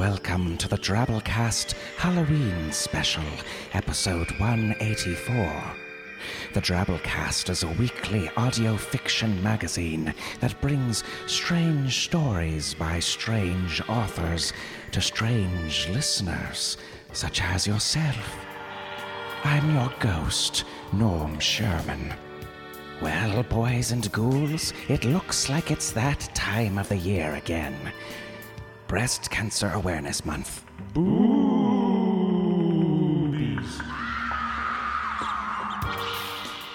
welcome to the Drabblecast Halloween Special, episode 184. The Drabblecast is a weekly audio fiction magazine that brings strange stories by strange authors to strange listeners, such as yourself. I'm your ghost, Norm Sherman. Well, boys and ghouls, it looks like it's that time of the year again. Breast Cancer Awareness Month. Boobies.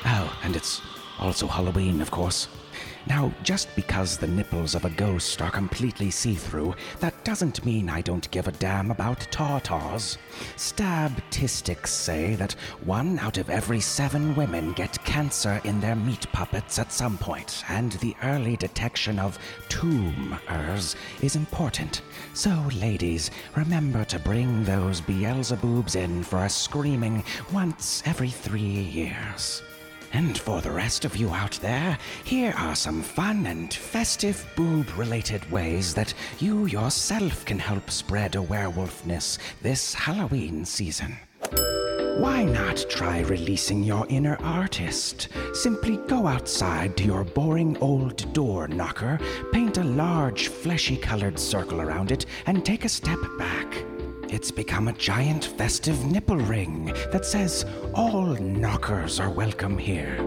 Oh, and it's also Halloween, of course. Now, just because the nipples of a ghost are completely see through, that doesn't mean I don't give a damn about taw-taws. Statistics say that one out of every seven women get cancer in their meat puppets at some point, and the early detection of tumors is important. So, ladies, remember to bring those Beelzebubs in for a screaming once every three years. And for the rest of you out there, here are some fun and festive boob related ways that you yourself can help spread a werewolfness this Halloween season. Why not try releasing your inner artist? Simply go outside to your boring old door knocker, paint a large fleshy colored circle around it, and take a step back. It's become a giant festive nipple ring that says all knockers are welcome here.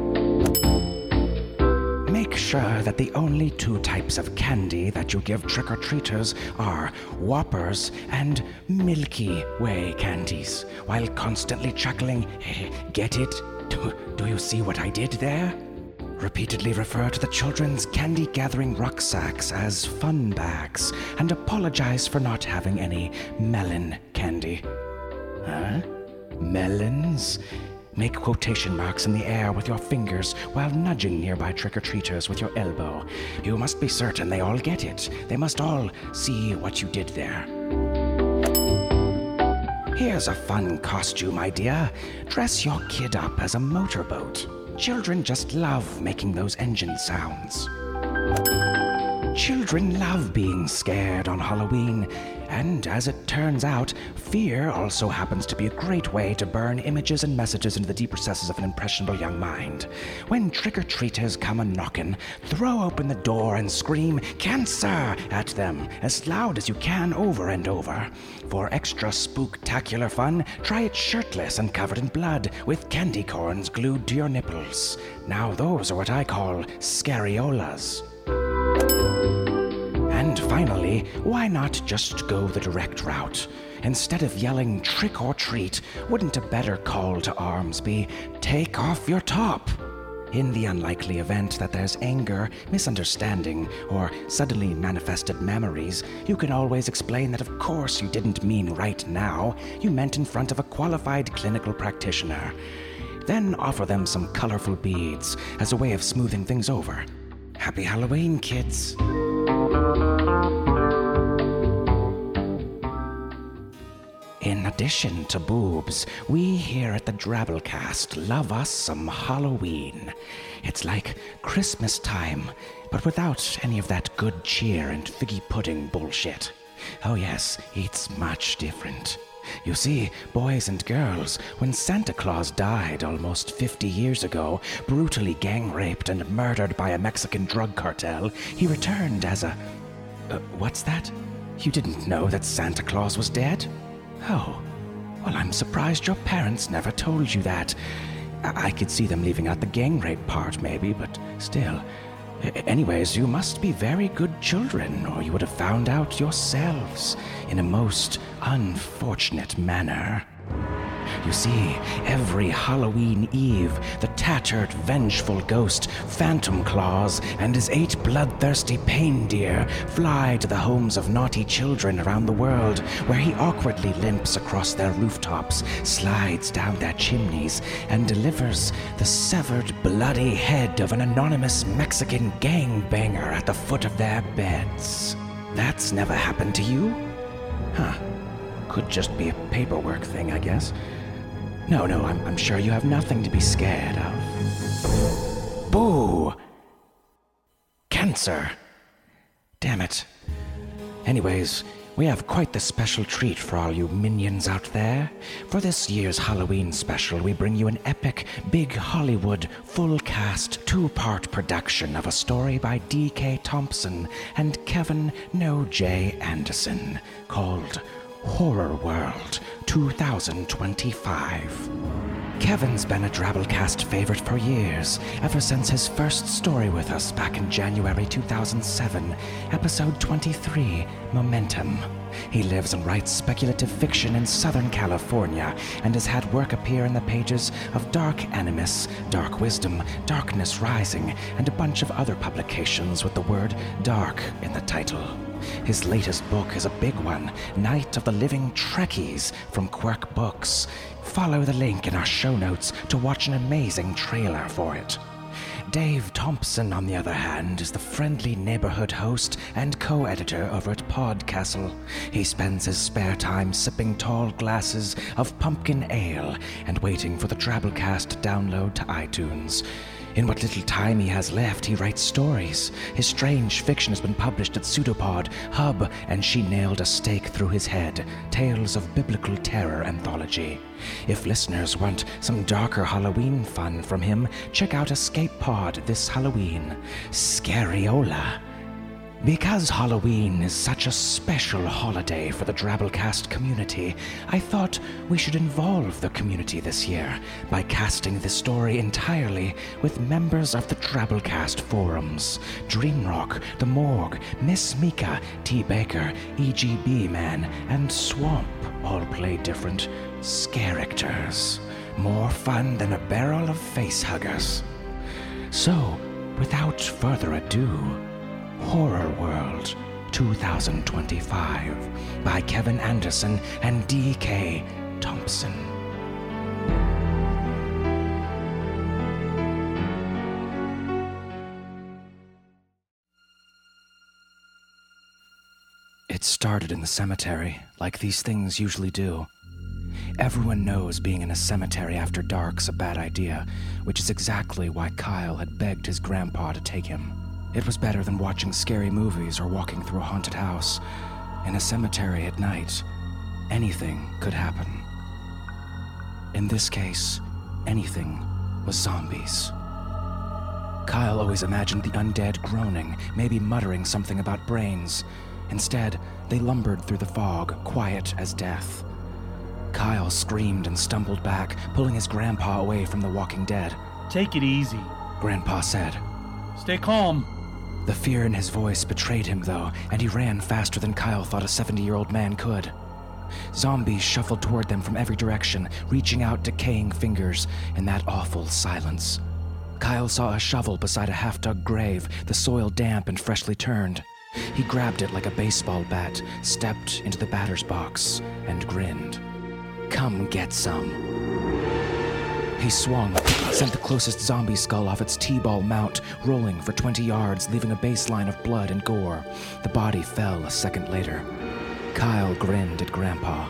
Make sure that the only two types of candy that you give trick or treaters are Whoppers and Milky Way candies, while constantly chuckling, "Eh, Get it? Do, do you see what I did there? Repeatedly refer to the children's candy gathering rucksacks as fun bags and apologize for not having any melon candy. Huh? Melons? Make quotation marks in the air with your fingers while nudging nearby trick or treaters with your elbow. You must be certain they all get it. They must all see what you did there. Here's a fun costume idea. Dress your kid up as a motorboat. Children just love making those engine sounds. Children love being scared on Halloween, and as it turns out, fear also happens to be a great way to burn images and messages into the deep recesses of an impressionable young mind. When trick or treaters come a knockin', throw open the door and scream cancer at them as loud as you can over and over. For extra spooktacular fun, try it shirtless and covered in blood with candy corns glued to your nipples. Now, those are what I call scariolas. And finally, why not just go the direct route? Instead of yelling trick or treat, wouldn't a better call to arms be take off your top? In the unlikely event that there's anger, misunderstanding, or suddenly manifested memories, you can always explain that of course you didn't mean right now, you meant in front of a qualified clinical practitioner. Then offer them some colorful beads as a way of smoothing things over. Happy Halloween, kids! In addition to boobs, we here at the Drabblecast love us some Halloween. It's like Christmas time, but without any of that good cheer and figgy pudding bullshit. Oh, yes, it's much different. You see, boys and girls, when Santa Claus died almost 50 years ago, brutally gang raped and murdered by a Mexican drug cartel, he returned as a. Uh, what's that? You didn't know that Santa Claus was dead? Oh. Well, I'm surprised your parents never told you that. I, I could see them leaving out the gang rape part, maybe, but still. Anyways, you must be very good children, or you would have found out yourselves in a most unfortunate manner. You see, every Halloween Eve, the tattered, vengeful ghost, Phantom Claus, and his eight bloodthirsty pain deer fly to the homes of naughty children around the world, where he awkwardly limps across their rooftops, slides down their chimneys, and delivers the severed, bloody head of an anonymous Mexican gangbanger at the foot of their beds. That's never happened to you? Huh. Could just be a paperwork thing, I guess. No, no, I'm, I'm sure you have nothing to be scared of. Boo! Cancer! Damn it. Anyways, we have quite the special treat for all you minions out there. For this year's Halloween special, we bring you an epic, big Hollywood, full cast, two part production of a story by D.K. Thompson and Kevin No J. Anderson called Horror World 2025. Kevin's been a Drabblecast favorite for years, ever since his first story with us back in January 2007, episode 23 Momentum. He lives and writes speculative fiction in Southern California and has had work appear in the pages of Dark Animus, Dark Wisdom, Darkness Rising, and a bunch of other publications with the word dark in the title. His latest book is a big one Night of the Living Trekkies from Quirk Books. Follow the link in our show notes to watch an amazing trailer for it. Dave Thompson, on the other hand, is the friendly neighborhood host and co editor over at Podcastle. He spends his spare time sipping tall glasses of pumpkin ale and waiting for the Drabblecast download to iTunes. In what little time he has left, he writes stories. His strange fiction has been published at Pseudopod, Hub, and She Nailed a Stake Through His Head Tales of Biblical Terror anthology. If listeners want some darker Halloween fun from him, check out Escape Pod this Halloween. Scariola. Because Halloween is such a special holiday for the Drabblecast community, I thought we should involve the community this year by casting the story entirely with members of the Drabblecast forums. Dreamrock, The Morgue, Miss Mika, T. Baker, EGB Man, and Swamp all play different characters. More fun than a barrel of facehuggers. So, without further ado, Horror World 2025 by Kevin Anderson and D.K. Thompson. It started in the cemetery, like these things usually do. Everyone knows being in a cemetery after dark's a bad idea, which is exactly why Kyle had begged his grandpa to take him. It was better than watching scary movies or walking through a haunted house. In a cemetery at night, anything could happen. In this case, anything was zombies. Kyle always imagined the undead groaning, maybe muttering something about brains. Instead, they lumbered through the fog, quiet as death. Kyle screamed and stumbled back, pulling his grandpa away from the walking dead. Take it easy. Grandpa said. Stay calm. The fear in his voice betrayed him, though, and he ran faster than Kyle thought a 70 year old man could. Zombies shuffled toward them from every direction, reaching out decaying fingers in that awful silence. Kyle saw a shovel beside a half dug grave, the soil damp and freshly turned. He grabbed it like a baseball bat, stepped into the batter's box, and grinned. Come get some. He swung, sent the closest zombie skull off its T ball mount, rolling for 20 yards, leaving a baseline of blood and gore. The body fell a second later. Kyle grinned at Grandpa.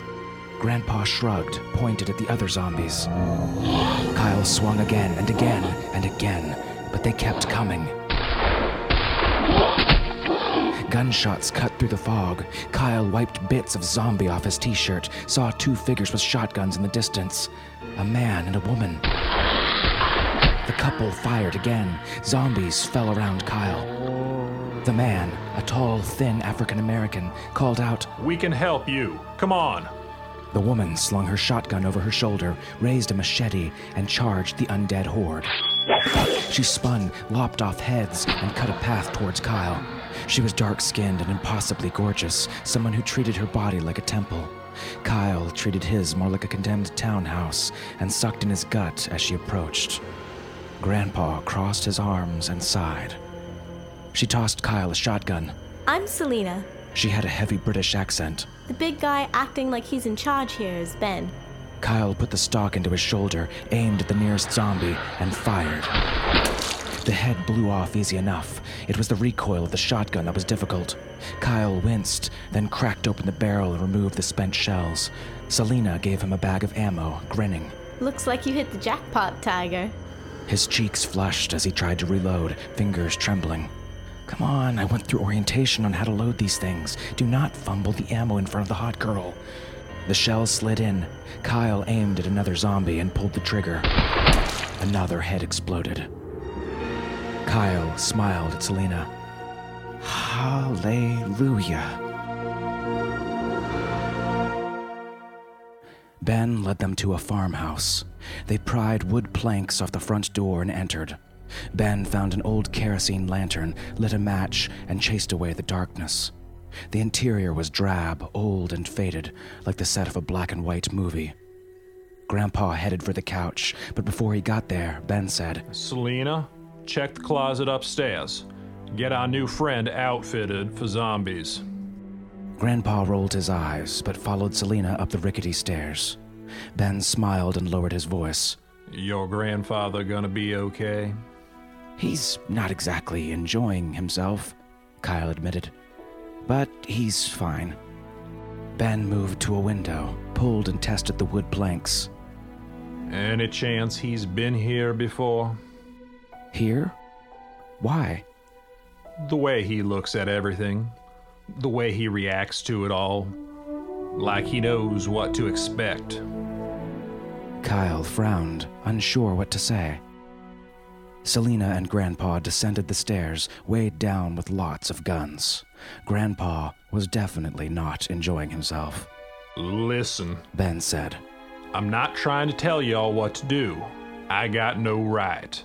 Grandpa shrugged, pointed at the other zombies. Kyle swung again and again and again, but they kept coming. Gunshots cut through the fog. Kyle wiped bits of zombie off his t shirt, saw two figures with shotguns in the distance a man and a woman. The couple fired again. Zombies fell around Kyle. The man, a tall, thin African American, called out, We can help you. Come on. The woman slung her shotgun over her shoulder, raised a machete, and charged the undead horde. She spun, lopped off heads, and cut a path towards Kyle. She was dark skinned and impossibly gorgeous, someone who treated her body like a temple. Kyle treated his more like a condemned townhouse and sucked in his gut as she approached. Grandpa crossed his arms and sighed. She tossed Kyle a shotgun. I'm Selena. She had a heavy British accent. The big guy acting like he's in charge here is Ben. Kyle put the stock into his shoulder, aimed at the nearest zombie, and fired. The head blew off easy enough. It was the recoil of the shotgun that was difficult. Kyle winced, then cracked open the barrel and removed the spent shells. Selena gave him a bag of ammo, grinning. Looks like you hit the jackpot, Tiger. His cheeks flushed as he tried to reload, fingers trembling. Come on, I went through orientation on how to load these things. Do not fumble the ammo in front of the hot girl. The shells slid in. Kyle aimed at another zombie and pulled the trigger. Another head exploded. Kyle smiled at Selena. Hallelujah. Ben led them to a farmhouse. They pried wood planks off the front door and entered. Ben found an old kerosene lantern, lit a match, and chased away the darkness. The interior was drab, old, and faded, like the set of a black and white movie. Grandpa headed for the couch, but before he got there, Ben said, Selena, check the closet upstairs. Get our new friend outfitted for zombies. Grandpa rolled his eyes, but followed Selena up the rickety stairs. Ben smiled and lowered his voice. Your grandfather gonna be okay? He's not exactly enjoying himself, Kyle admitted. But he's fine. Ben moved to a window, pulled and tested the wood planks. Any chance he's been here before? Here? Why? The way he looks at everything, the way he reacts to it all, like he knows what to expect. Kyle frowned, unsure what to say. Selena and Grandpa descended the stairs, weighed down with lots of guns. Grandpa was definitely not enjoying himself. Listen, Ben said. I'm not trying to tell y'all what to do. I got no right.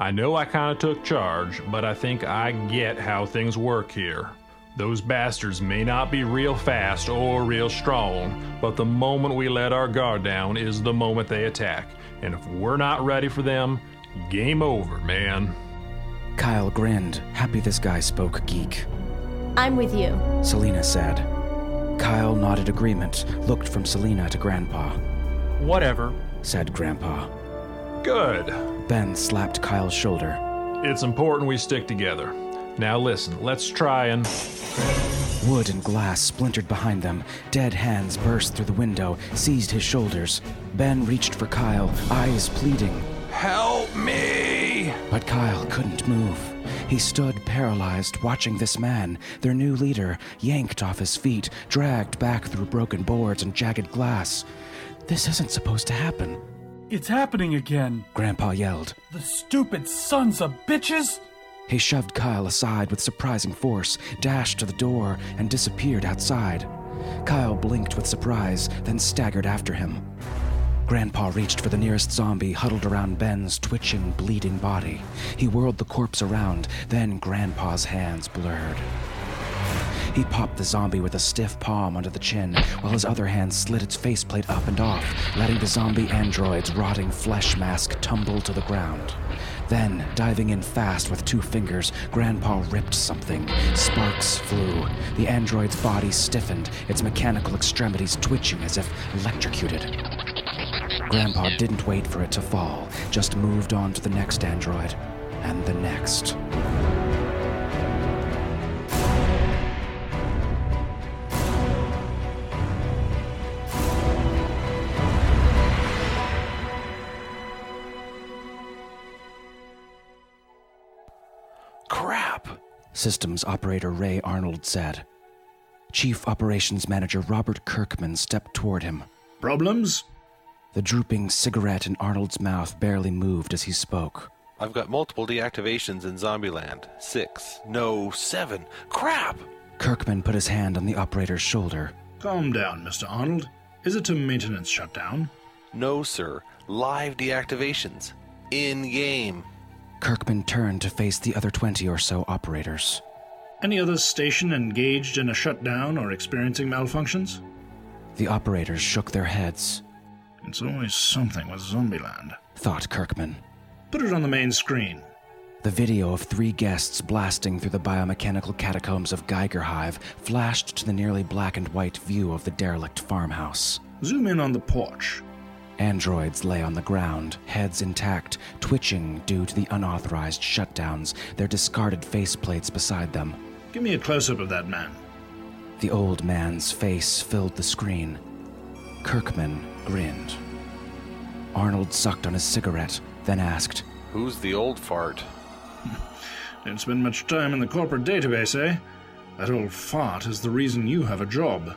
I know I kind of took charge, but I think I get how things work here. Those bastards may not be real fast or real strong, but the moment we let our guard down is the moment they attack. And if we're not ready for them, game over, man. Kyle grinned, happy this guy spoke geek. I'm with you. Selena said. Kyle nodded agreement, looked from Selena to Grandpa. Whatever. Said Grandpa. Good. Ben slapped Kyle's shoulder. It's important we stick together. Now listen, let's try and. Wood and glass splintered behind them. Dead hands burst through the window, seized his shoulders. Ben reached for Kyle, eyes pleading. Help me! But Kyle couldn't move. He stood paralyzed, watching this man, their new leader, yanked off his feet, dragged back through broken boards and jagged glass. This isn't supposed to happen, It's happening again. Grandpa yelled. The stupid sons of bitches! He shoved Kyle aside with surprising force, dashed to the door, and disappeared outside. Kyle blinked with surprise, then staggered after him. Grandpa reached for the nearest zombie huddled around Ben's twitching, bleeding body. He whirled the corpse around, then Grandpa's hands blurred. He popped the zombie with a stiff palm under the chin, while his other hand slid its faceplate up and off, letting the zombie android's rotting flesh mask tumble to the ground. Then, diving in fast with two fingers, Grandpa ripped something. Sparks flew. The android's body stiffened, its mechanical extremities twitching as if electrocuted. Grandpa didn't wait for it to fall, just moved on to the next android, and the next. Systems Operator Ray Arnold said. Chief Operations Manager Robert Kirkman stepped toward him. Problems? The drooping cigarette in Arnold's mouth barely moved as he spoke. I've got multiple deactivations in Zombieland. Six. No, seven. Crap! Kirkman put his hand on the operator's shoulder. Calm down, Mr. Arnold. Is it a maintenance shutdown? No, sir. Live deactivations. In game. Kirkman turned to face the other 20 or so operators. Any other station engaged in a shutdown or experiencing malfunctions? The operators shook their heads, It's always something with Zombieland. thought Kirkman. Put it on the main screen. The video of three guests blasting through the biomechanical catacombs of Geiger Hive flashed to the nearly black and white view of the derelict farmhouse. Zoom in on the porch. Androids lay on the ground, heads intact, twitching due to the unauthorized shutdowns, their discarded faceplates beside them. Give me a close up of that man. The old man's face filled the screen. Kirkman grinned. Arnold sucked on his cigarette, then asked, Who's the old fart? Didn't spend much time in the corporate database, eh? That old fart is the reason you have a job.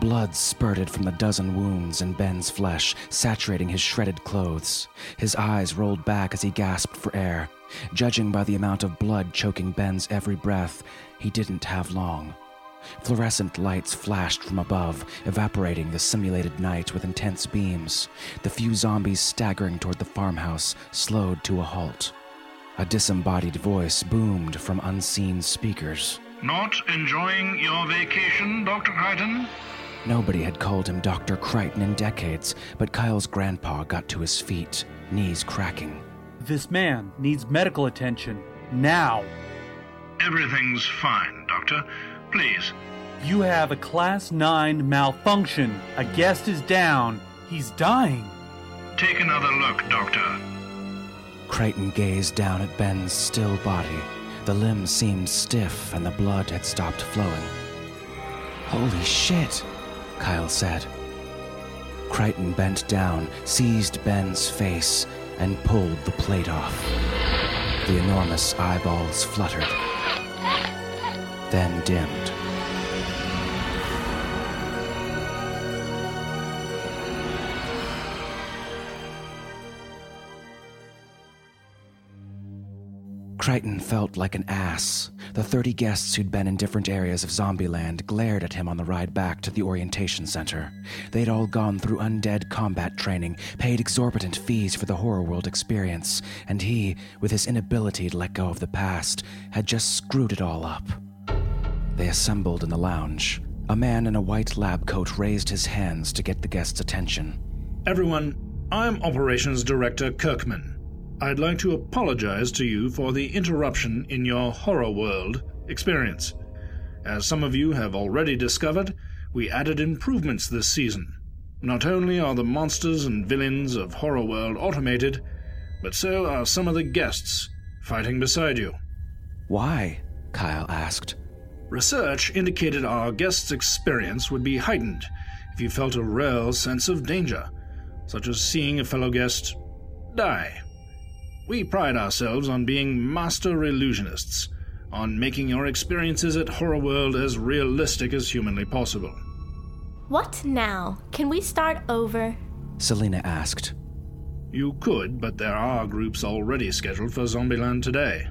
Blood spurted from the dozen wounds in Ben's flesh, saturating his shredded clothes. His eyes rolled back as he gasped for air. Judging by the amount of blood choking Ben's every breath, he didn't have long. Fluorescent lights flashed from above, evaporating the simulated night with intense beams. The few zombies staggering toward the farmhouse slowed to a halt. A disembodied voice boomed from unseen speakers. Not enjoying your vacation, Dr. Crichton? Nobody had called him Dr. Crichton in decades, but Kyle's grandpa got to his feet, knees cracking. This man needs medical attention. Now. Everything's fine, Doctor. Please. You have a class 9 malfunction. A guest is down. He's dying. Take another look, Doctor. Crichton gazed down at Ben's still body. The limbs seemed stiff and the blood had stopped flowing. Holy shit, Kyle said. Crichton bent down, seized Ben's face, and pulled the plate off. The enormous eyeballs fluttered, then dimmed. Crichton felt like an ass. The 30 guests who'd been in different areas of Zombieland glared at him on the ride back to the orientation center. They'd all gone through undead combat training, paid exorbitant fees for the horror world experience, and he, with his inability to let go of the past, had just screwed it all up. They assembled in the lounge. A man in a white lab coat raised his hands to get the guests' attention. Everyone, I'm Operations Director Kirkman. I'd like to apologize to you for the interruption in your horror world experience. As some of you have already discovered, we added improvements this season. Not only are the monsters and villains of Horror World automated, but so are some of the guests fighting beside you. Why? Kyle asked. Research indicated our guests' experience would be heightened if you felt a real sense of danger, such as seeing a fellow guest die. We pride ourselves on being master illusionists, on making your experiences at Horror World as realistic as humanly possible. What now? Can we start over? Selena asked. You could, but there are groups already scheduled for Zombieland today.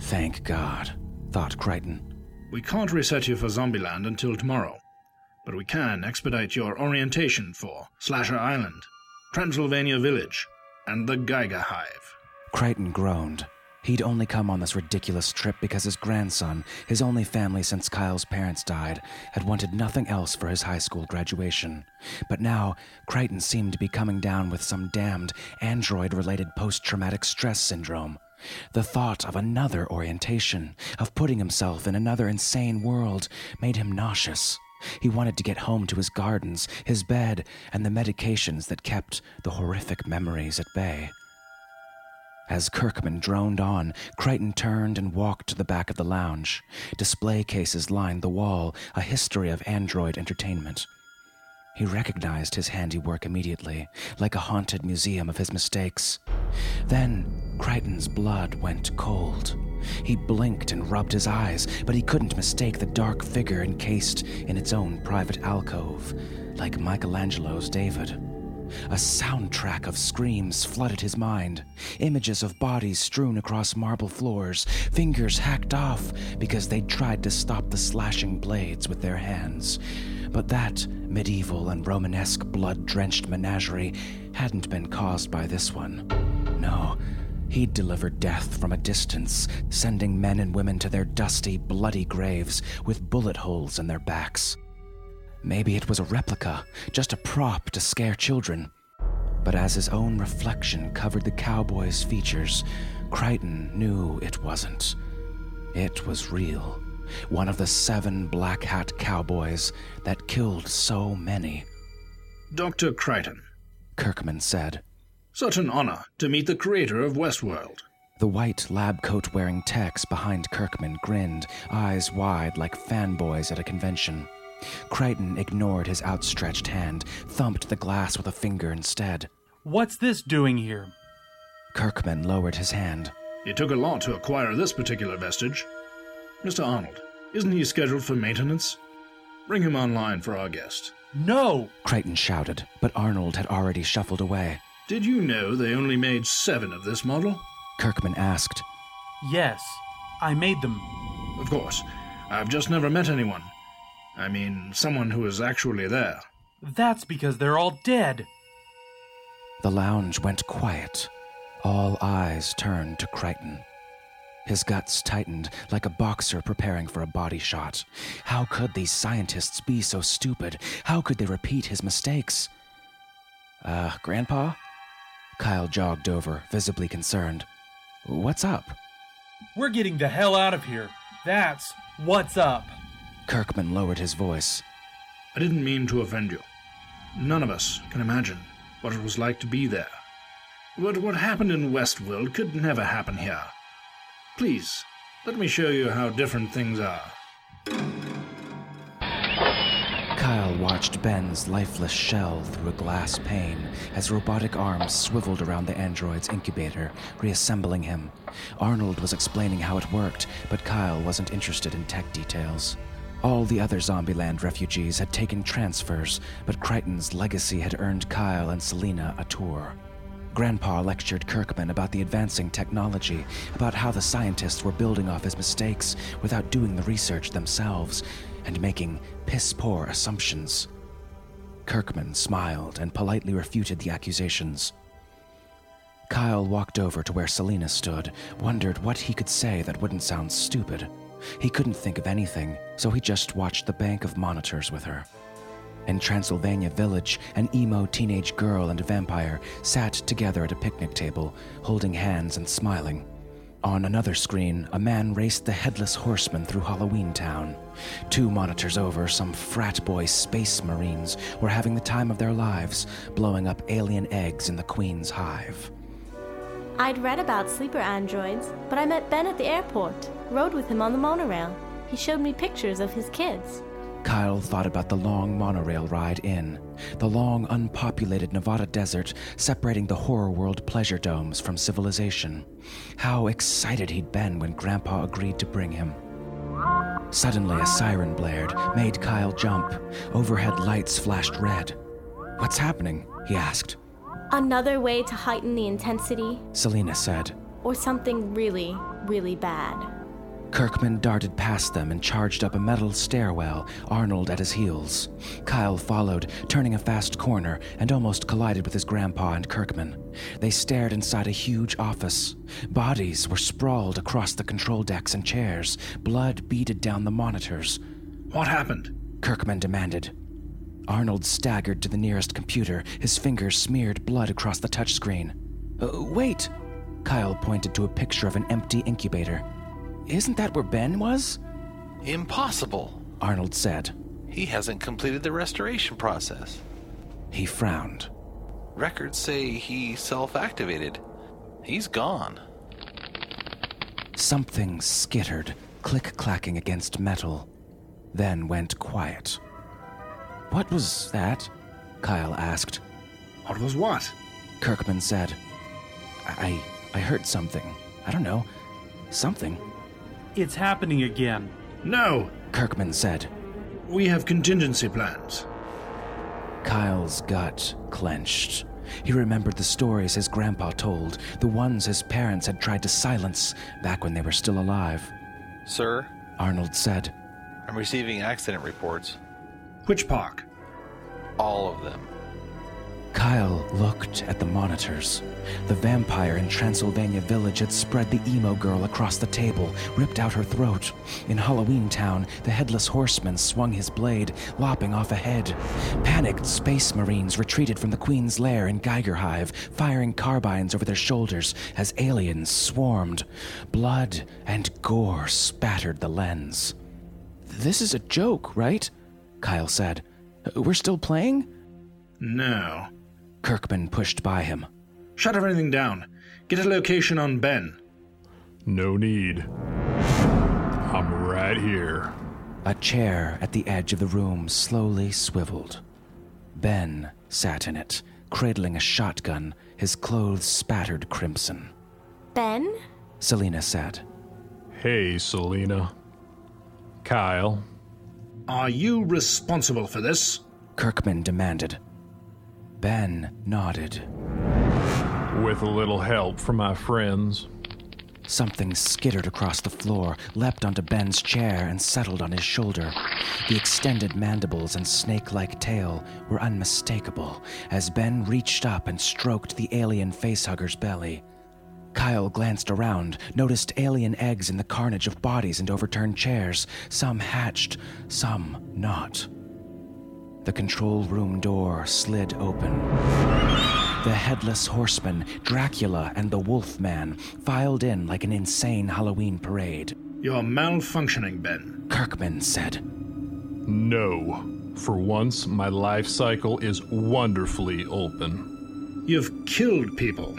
Thank God, thought Crichton. We can't reset you for Zombieland until tomorrow, but we can expedite your orientation for Slasher Island, Transylvania Village, and the Geiger Hive. Crichton groaned. He'd only come on this ridiculous trip because his grandson, his only family since Kyle's parents died, had wanted nothing else for his high school graduation. But now, Crichton seemed to be coming down with some damned android related post traumatic stress syndrome. The thought of another orientation, of putting himself in another insane world, made him nauseous. He wanted to get home to his gardens, his bed, and the medications that kept the horrific memories at bay. As Kirkman droned on, Crichton turned and walked to the back of the lounge. Display cases lined the wall, a history of android entertainment. He recognized his handiwork immediately, like a haunted museum of his mistakes. Then Crichton's blood went cold. He blinked and rubbed his eyes, but he couldn't mistake the dark figure encased in its own private alcove, like Michelangelo's David. A soundtrack of screams flooded his mind. Images of bodies strewn across marble floors, fingers hacked off because they'd tried to stop the slashing blades with their hands. But that medieval and Romanesque blood drenched menagerie hadn't been caused by this one. No, He'd delivered death from a distance, sending men and women to their dusty, bloody graves with bullet holes in their backs. Maybe it was a replica, just a prop to scare children. But as his own reflection covered the cowboy's features, Crichton knew it wasn't. It was real. One of the seven black hat cowboys that killed so many, Dr. Crichton, Kirkman said. such an honor to meet the creator of Westworld. The white lab coat wearing techs behind Kirkman grinned, eyes wide like fanboys at a convention. Crichton ignored his outstretched hand, thumped the glass with a finger instead. What's this doing here? Kirkman lowered his hand. It took a lot to acquire this particular vestige. Mr. Arnold, isn't he scheduled for maintenance? Bring him online for our guest. No! Crichton shouted, but Arnold had already shuffled away. Did you know they only made seven of this model? Kirkman asked. Yes, I made them. Of course. I've just never met anyone. I mean, someone who is actually there. That's because they're all dead. The lounge went quiet. All eyes turned to Crichton. His guts tightened like a boxer preparing for a body shot. How could these scientists be so stupid? How could they repeat his mistakes? Uh, Grandpa? Kyle jogged over, visibly concerned. What's up? We're getting the hell out of here. That's what's up. Kirkman lowered his voice. I didn't mean to offend you. None of us can imagine what it was like to be there. But what happened in Westworld could never happen here. Please, let me show you how different things are. Kyle watched Ben's lifeless shell through a glass pane as robotic arms swiveled around the android's incubator, reassembling him. Arnold was explaining how it worked, but Kyle wasn't interested in tech details. All the other Zombieland refugees had taken transfers, but Crichton's legacy had earned Kyle and Selena a tour. Grandpa lectured Kirkman about the advancing technology, about how the scientists were building off his mistakes without doing the research themselves, and making piss poor assumptions. Kirkman smiled and politely refuted the accusations. Kyle walked over to where Selena stood, wondered what he could say that wouldn't sound stupid. He couldn't think of anything, so he just watched the bank of monitors with her. In Transylvania Village, an emo teenage girl and a vampire sat together at a picnic table, holding hands and smiling. On another screen, a man raced the headless horseman through Halloween Town. Two monitors over, some frat boy space marines were having the time of their lives, blowing up alien eggs in the Queen's hive. I'd read about sleeper androids, but I met Ben at the airport, rode with him on the monorail. He showed me pictures of his kids. Kyle thought about the long monorail ride in, the long, unpopulated Nevada desert separating the horror world pleasure domes from civilization. How excited he'd been when Grandpa agreed to bring him. Suddenly, a siren blared, made Kyle jump. Overhead lights flashed red. What's happening? he asked. Another way to heighten the intensity, Selena said. or something really, really bad. Kirkman darted past them and charged up a metal stairwell, Arnold at his heels. Kyle followed, turning a fast corner, and almost collided with his grandpa and Kirkman. They stared inside a huge office. Bodies were sprawled across the control decks and chairs, blood beaded down the monitors. What happened? Kirkman demanded. Arnold staggered to the nearest computer, his fingers smeared blood across the touchscreen. Uh, wait! Kyle pointed to a picture of an empty incubator. Isn't that where Ben was? Impossible. Arnold said. He hasn't completed the restoration process. He frowned. Records say he self activated. He's gone. Something skittered, click clacking against metal, then went quiet. What was that? Kyle asked. What was what? Kirkman said. I I heard something. I don't know. Something. It's happening again. No! Kirkman said. We have contingency plans. Kyle's gut clenched. He remembered the stories his grandpa told, the ones his parents had tried to silence back when they were still alive. Sir, Arnold said. I'm receiving accident reports. Which park? All of them. Kyle looked at the monitors. The vampire in Transylvania Village had spread the emo girl across the table, ripped out her throat. In Halloween Town, the headless horseman swung his blade, lopping off a head. Panicked space marines retreated from the Queen's lair in Geiger Hive, firing carbines over their shoulders as aliens swarmed. Blood and gore spattered the lens. This is a joke, right? Kyle said. We're still playing? No. Kirkman pushed by him. Shut everything down. Get a location on Ben. No need. I'm right here. A chair at the edge of the room slowly swiveled. Ben sat in it, cradling a shotgun, his clothes spattered crimson. Ben? Selena said. Hey, Selena. Kyle. Are you responsible for this? Kirkman demanded. Ben nodded. With a little help from my friends. Something skittered across the floor, leapt onto Ben's chair, and settled on his shoulder. The extended mandibles and snake like tail were unmistakable as Ben reached up and stroked the alien facehugger's belly. Kyle glanced around, noticed alien eggs in the carnage of bodies and overturned chairs, some hatched, some not. The control room door slid open. The headless horseman, Dracula, and the Wolfman filed in like an insane Halloween parade. You're malfunctioning, Ben. Kirkman said, No. For once, my life cycle is wonderfully open. You've killed people.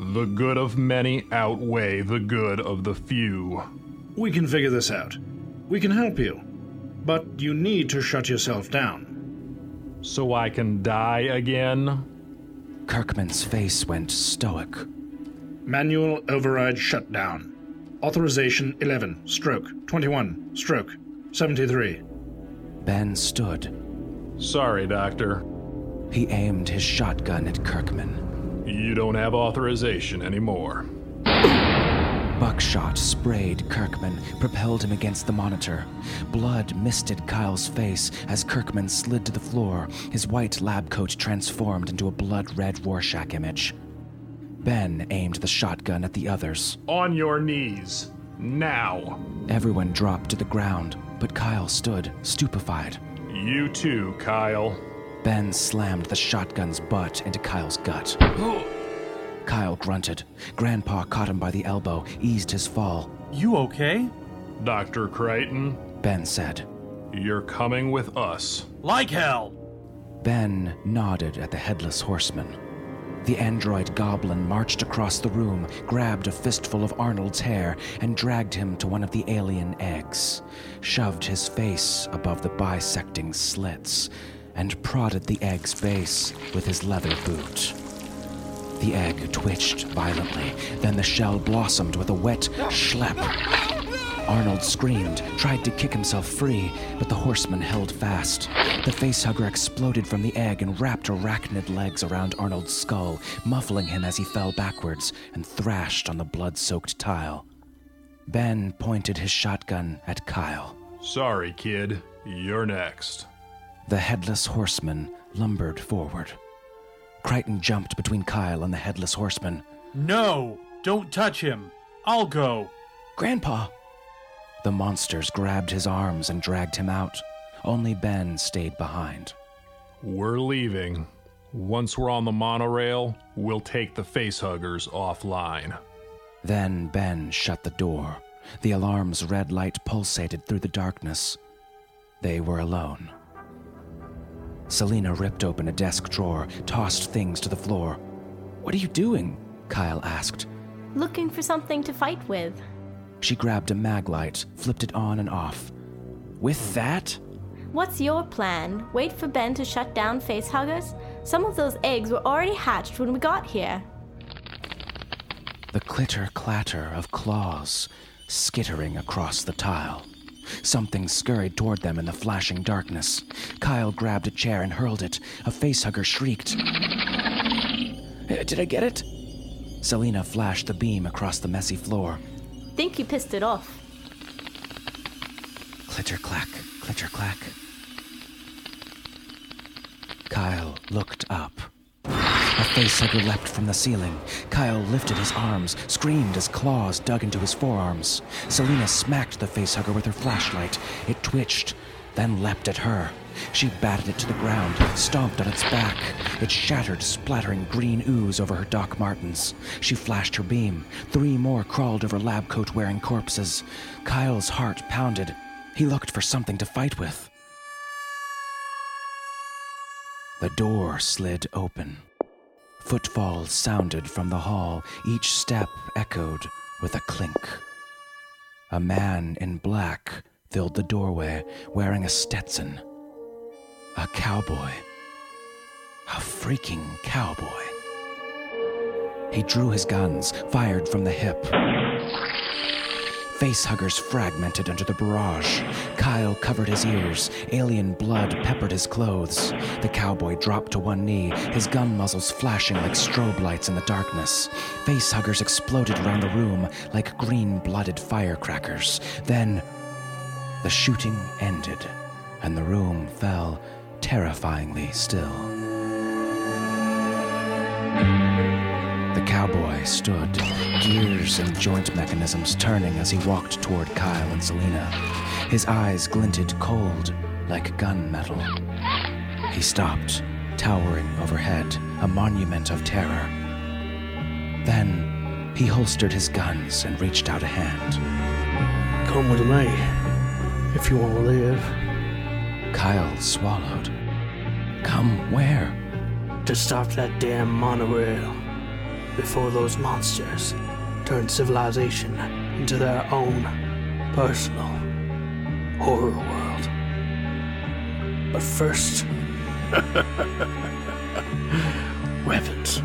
The good of many outweigh the good of the few. We can figure this out. We can help you. But you need to shut yourself down. So I can die again? Kirkman's face went stoic. Manual override shutdown. Authorization 11, stroke 21, stroke 73. Ben stood. Sorry, Doctor. He aimed his shotgun at Kirkman. You don't have authorization anymore. Buckshot sprayed Kirkman, propelled him against the monitor. Blood misted Kyle's face as Kirkman slid to the floor, his white lab coat transformed into a blood red Rorschach image. Ben aimed the shotgun at the others. On your knees. Now. Everyone dropped to the ground, but Kyle stood, stupefied. You too, Kyle. Ben slammed the shotgun's butt into Kyle's gut. Kyle grunted. Grandpa caught him by the elbow, eased his fall. You okay? Dr. Crichton, Ben said. you're coming with us. Like hell! Ben nodded at the headless horseman. The android goblin marched across the room, grabbed a fistful of Arnold's hair, and dragged him to one of the alien eggs, shoved his face above the bisecting slits, and prodded the egg's base with his leather boot. The egg twitched violently, then the shell blossomed with a wet schlep. Arnold screamed, tried to kick himself free, but the horseman held fast. The facehugger exploded from the egg and wrapped arachnid legs around Arnold's skull, muffling him as he fell backwards and thrashed on the blood soaked tile. Ben pointed his shotgun at Kyle. Sorry, kid. You're next. The headless horseman lumbered forward. Crichton jumped between Kyle and the headless horseman. No! Don't touch him! I'll go! Grandpa! The monsters grabbed his arms and dragged him out. Only Ben stayed behind. We're leaving. Once we're on the monorail, we'll take the facehuggers offline. Then Ben shut the door. The alarm's red light pulsated through the darkness. They were alone. Selena ripped open a desk drawer, tossed things to the floor. What are you doing? Kyle asked. Looking for something to fight with. She grabbed a mag light, flipped it on and off. With that? What's your plan? Wait for Ben to shut down facehuggers? Some of those eggs were already hatched when we got here. The clitter clatter of claws skittering across the tile. Something scurried toward them in the flashing darkness. Kyle grabbed a chair and hurled it. A facehugger shrieked. "Uh, Did I get it? Selena flashed the beam across the messy floor. Think you pissed it off. Clitter clack, clitter clack. Kyle looked up. A facehugger leapt from the ceiling. Kyle lifted his arms, screamed as claws dug into his forearms. Selena smacked the facehugger with her flashlight. It twitched, then leapt at her. She batted it to the ground, stomped on its back. It shattered, splattering green ooze over her Doc Martens. She flashed her beam. Three more crawled over lab coat wearing corpses. Kyle's heart pounded. He looked for something to fight with. The door slid open. Footfalls sounded from the hall, each step echoed with a clink. A man in black filled the doorway, wearing a Stetson. A cowboy. A freaking cowboy. He drew his guns, fired from the hip. Facehuggers fragmented under the barrage. Kyle covered his ears. Alien blood peppered his clothes. The cowboy dropped to one knee, his gun muzzles flashing like strobe lights in the darkness. Facehuggers exploded around the room like green blooded firecrackers. Then the shooting ended, and the room fell terrifyingly still. Cowboy stood, gears and joint mechanisms turning as he walked toward Kyle and Selena. His eyes glinted cold like gunmetal. He stopped, towering overhead, a monument of terror. Then he holstered his guns and reached out a hand. Come with me if you want to live. Kyle swallowed. Come where? To stop that damn monorail before those monsters turn civilization into their own personal horror world. But first, weapons.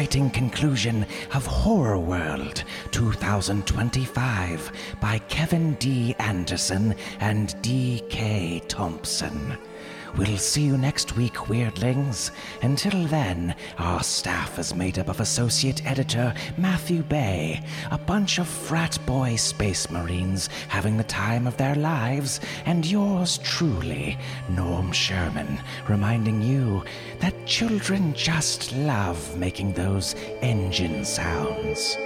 Exciting conclusion of Horror World 2025 by Kevin D. Anderson and D.K. Thompson. We'll see you next week, weirdlings. Until then, our staff is made up of Associate Editor Matthew Bay, a bunch of frat boy space marines having the time of their lives, and yours truly, Norm Sherman, reminding you that children just love making those engine sounds.